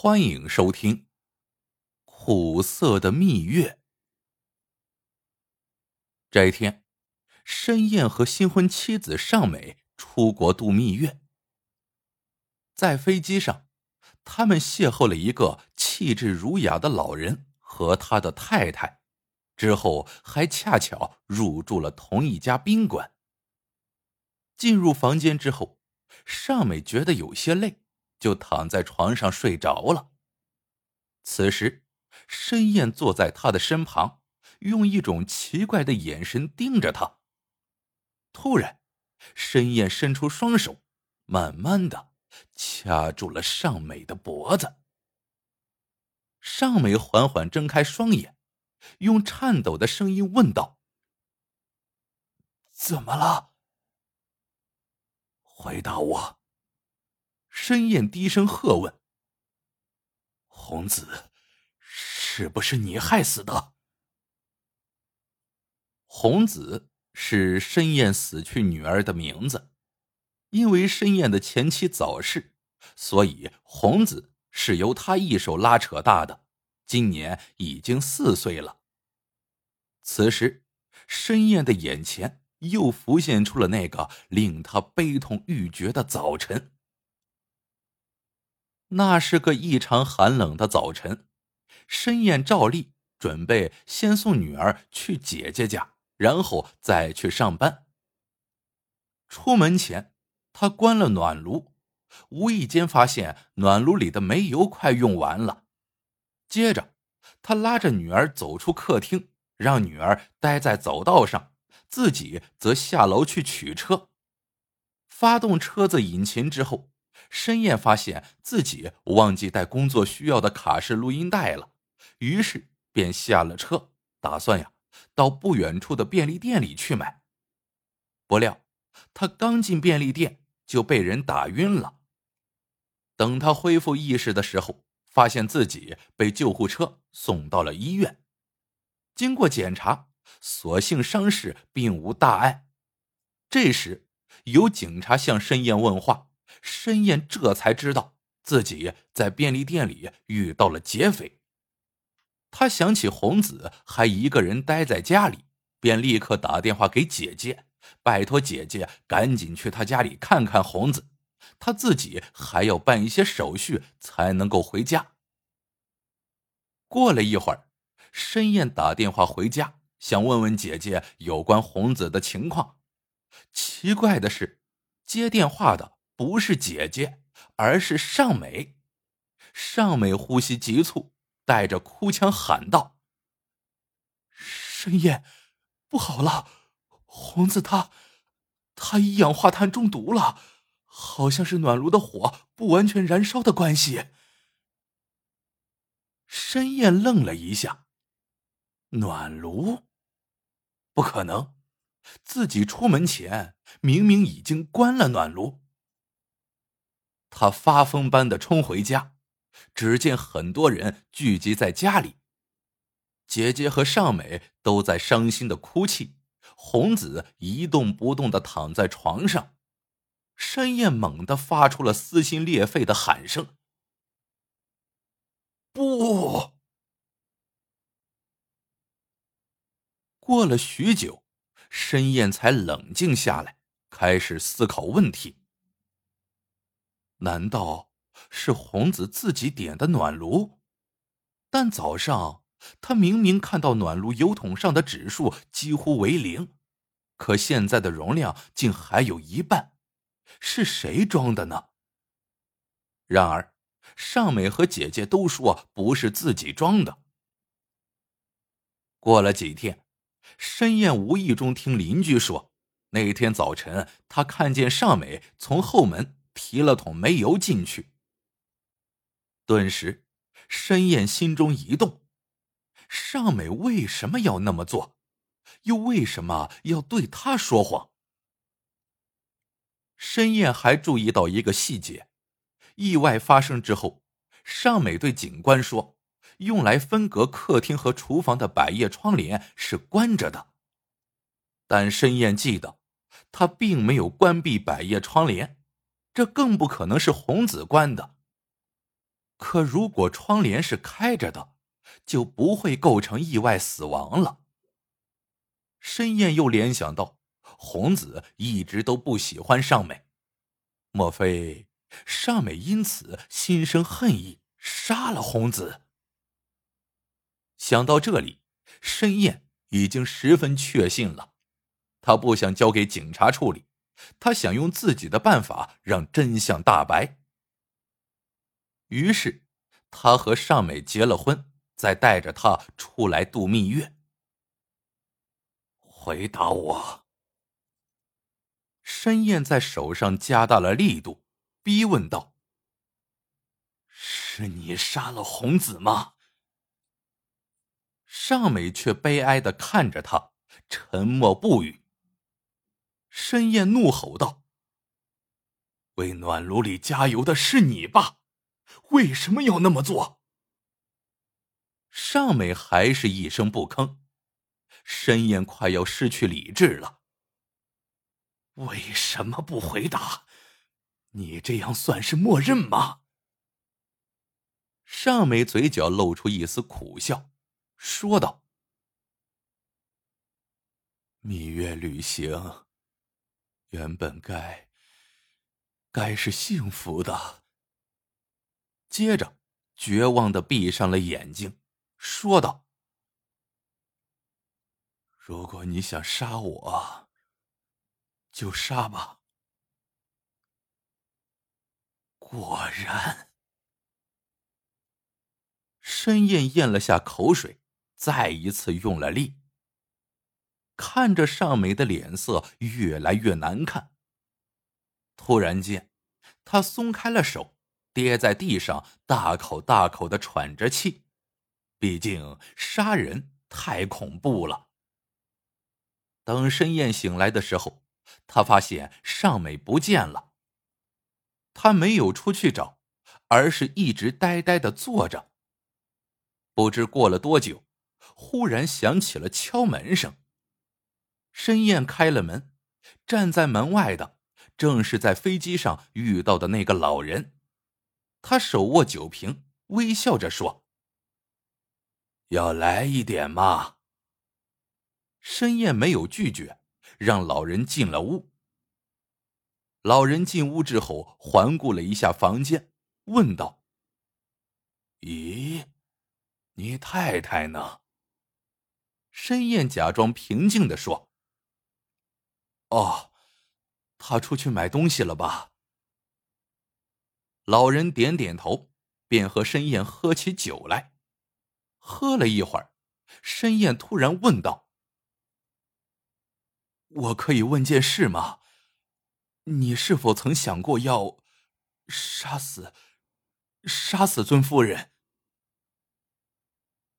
欢迎收听《苦涩的蜜月》。这一天，申燕和新婚妻子尚美出国度蜜月。在飞机上，他们邂逅了一个气质儒雅的老人和他的太太，之后还恰巧入住了同一家宾馆。进入房间之后，尚美觉得有些累。就躺在床上睡着了。此时，申燕坐在他的身旁，用一种奇怪的眼神盯着他。突然，申燕伸出双手，慢慢的掐住了尚美的脖子。尚美缓缓睁开双眼，用颤抖的声音问道：“怎么了？回答我。”申燕低声喝问：“红子，是不是你害死的？”红子是申燕死去女儿的名字，因为申燕的前妻早逝，所以红子是由他一手拉扯大的，今年已经四岁了。此时，申燕的眼前又浮现出了那个令他悲痛欲绝的早晨。那是个异常寒冷的早晨，申燕照例准备先送女儿去姐姐家，然后再去上班。出门前，他关了暖炉，无意间发现暖炉里的煤油快用完了。接着，他拉着女儿走出客厅，让女儿待在走道上，自己则下楼去取车。发动车子引擎之后。申燕发现自己忘记带工作需要的卡式录音带了，于是便下了车，打算呀到不远处的便利店里去买。不料，他刚进便利店就被人打晕了。等他恢复意识的时候，发现自己被救护车送到了医院。经过检查，所幸伤势并无大碍。这时，有警察向申燕问话。申燕这才知道自己在便利店里遇到了劫匪。他想起红子还一个人待在家里，便立刻打电话给姐姐，拜托姐姐赶紧去他家里看看红子，他自己还要办一些手续才能够回家。过了一会儿，申燕打电话回家，想问问姐姐有关红子的情况。奇怪的是，接电话的。不是姐姐，而是尚美。尚美呼吸急促，带着哭腔喊道：“深燕，不好了，红子他，他一氧化碳中毒了，好像是暖炉的火不完全燃烧的关系。”深燕愣了一下，暖炉？不可能，自己出门前明明已经关了暖炉。他发疯般的冲回家，只见很多人聚集在家里。姐姐和尚美都在伤心的哭泣，红子一动不动的躺在床上。申燕猛地发出了撕心裂肺的喊声：“不！”过了许久，申燕才冷静下来，开始思考问题。难道是红子自己点的暖炉？但早上他明明看到暖炉油桶上的指数几乎为零，可现在的容量竟还有一半，是谁装的呢？然而，尚美和姐姐都说不是自己装的。过了几天，申燕无意中听邻居说，那天早晨他看见尚美从后门。提了桶煤油进去，顿时，申燕心中一动：尚美为什么要那么做？又为什么要对他说谎？申燕还注意到一个细节：意外发生之后，尚美对警官说，用来分隔客厅和厨房的百叶窗帘是关着的。但申燕记得，他并没有关闭百叶窗帘。这更不可能是红子关的。可如果窗帘是开着的，就不会构成意外死亡了。申燕又联想到，红子一直都不喜欢尚美，莫非尚美因此心生恨意，杀了红子？想到这里，申燕已经十分确信了，他不想交给警察处理，他想用自己的办法让真相大白。于是，他和尚美结了婚，再带着她出来度蜜月。回答我。申燕在手上加大了力度，逼问道：“是你杀了红子吗？”尚美却悲哀的看着他，沉默不语。申燕怒吼道：“为暖炉里加油的是你吧？”为什么要那么做？尚美还是一声不吭。申燕快要失去理智了。为什么不回答？你这样算是默认吗？尚美嘴角露出一丝苦笑，说道：“蜜月旅行原本该该是幸福的。”接着，绝望的闭上了眼睛，说道：“如果你想杀我，就杀吧。”果然，申燕咽了下口水，再一次用了力。看着尚美的脸色越来越难看，突然间，他松开了手。跌在地上，大口大口的喘着气。毕竟杀人太恐怖了。等申燕醒来的时候，他发现尚美不见了。他没有出去找，而是一直呆呆的坐着。不知过了多久，忽然响起了敲门声。申燕开了门，站在门外的正是在飞机上遇到的那个老人。他手握酒瓶，微笑着说：“要来一点吗？”申燕没有拒绝，让老人进了屋。老人进屋之后，环顾了一下房间，问道：“咦，你太太呢？”申燕假装平静的说：“哦，他出去买东西了吧？”老人点点头，便和申燕喝起酒来。喝了一会儿，申燕突然问道：“我可以问件事吗？你是否曾想过要杀死杀死尊夫人？”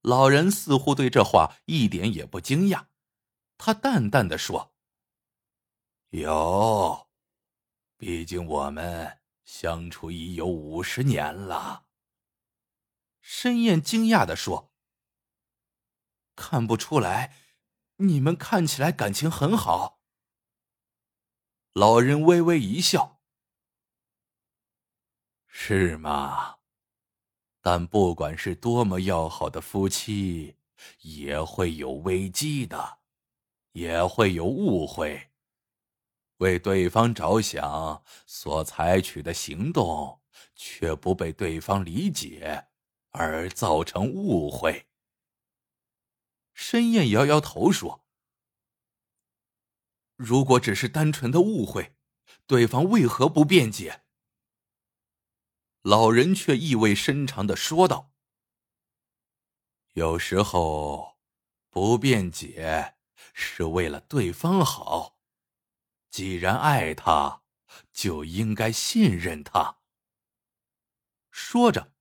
老人似乎对这话一点也不惊讶，他淡淡的说：“有，毕竟我们。”相处已有五十年了。申燕惊讶的说：“看不出来，你们看起来感情很好。”老人微微一笑：“是吗？但不管是多么要好的夫妻，也会有危机的，也会有误会。”为对方着想所采取的行动，却不被对方理解，而造成误会。申燕摇摇头说：“如果只是单纯的误会，对方为何不辩解？”老人却意味深长的说道：“有时候，不辩解是为了对方好。”既然爱他，就应该信任他。说着，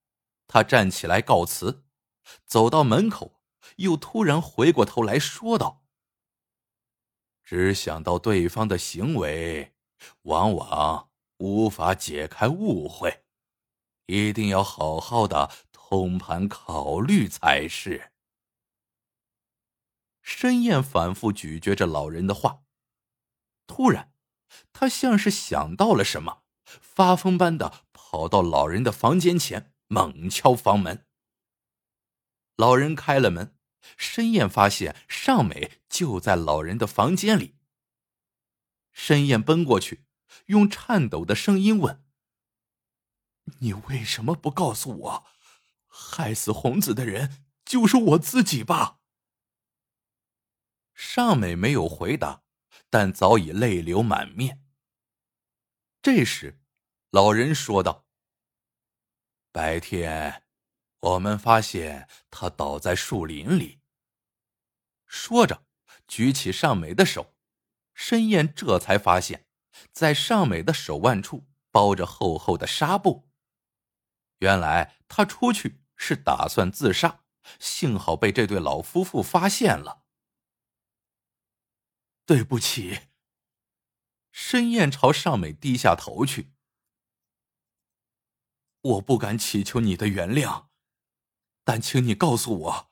他站起来告辞，走到门口，又突然回过头来说道：“只想到对方的行为，往往无法解开误会，一定要好好的通盘考虑才是。”申燕反复咀嚼着老人的话。突然，他像是想到了什么，发疯般的跑到老人的房间前，猛敲房门。老人开了门，申燕发现尚美就在老人的房间里。申燕奔过去，用颤抖的声音问：“你为什么不告诉我，害死红子的人就是我自己吧？”尚美没有回答，但早已泪流满面。这时，老人说道：“白天。”我们发现他倒在树林里。说着，举起尚美的手，申燕这才发现，在尚美的手腕处包着厚厚的纱布。原来他出去是打算自杀，幸好被这对老夫妇发现了。对不起。申燕朝尚美低下头去。我不敢祈求你的原谅。但请你告诉我，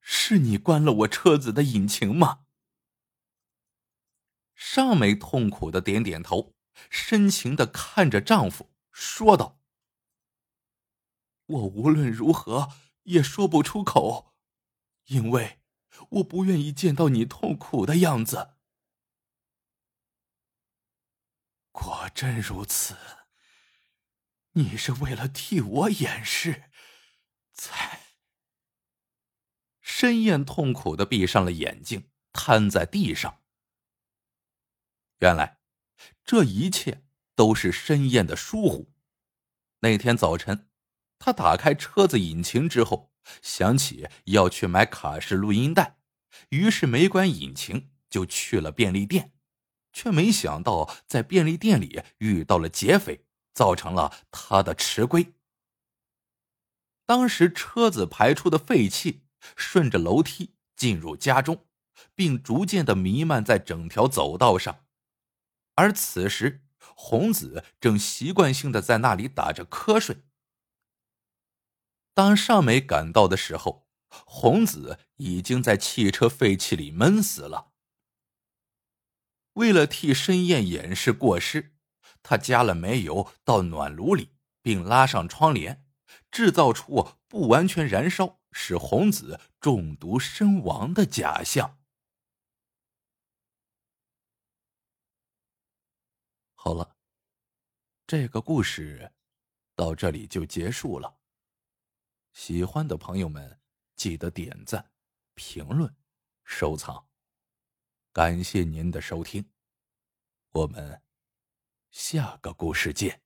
是你关了我车子的引擎吗？尚美痛苦的点点头，深情的看着丈夫，说道：“我无论如何也说不出口，因为我不愿意见到你痛苦的样子。”果真如此，你是为了替我掩饰。才，申燕痛苦的闭上了眼睛，瘫在地上。原来，这一切都是申燕的疏忽。那天早晨，他打开车子引擎之后，想起要去买卡式录音带，于是没关引擎就去了便利店，却没想到在便利店里遇到了劫匪，造成了他的迟归。当时车子排出的废气顺着楼梯进入家中，并逐渐的弥漫在整条走道上，而此时红子正习惯性的在那里打着瞌睡。当尚美赶到的时候，红子已经在汽车废气里闷死了。为了替申燕掩饰过失，他加了煤油到暖炉里，并拉上窗帘。制造出不完全燃烧，使红子中毒身亡的假象。好了，这个故事到这里就结束了。喜欢的朋友们记得点赞、评论、收藏，感谢您的收听，我们下个故事见。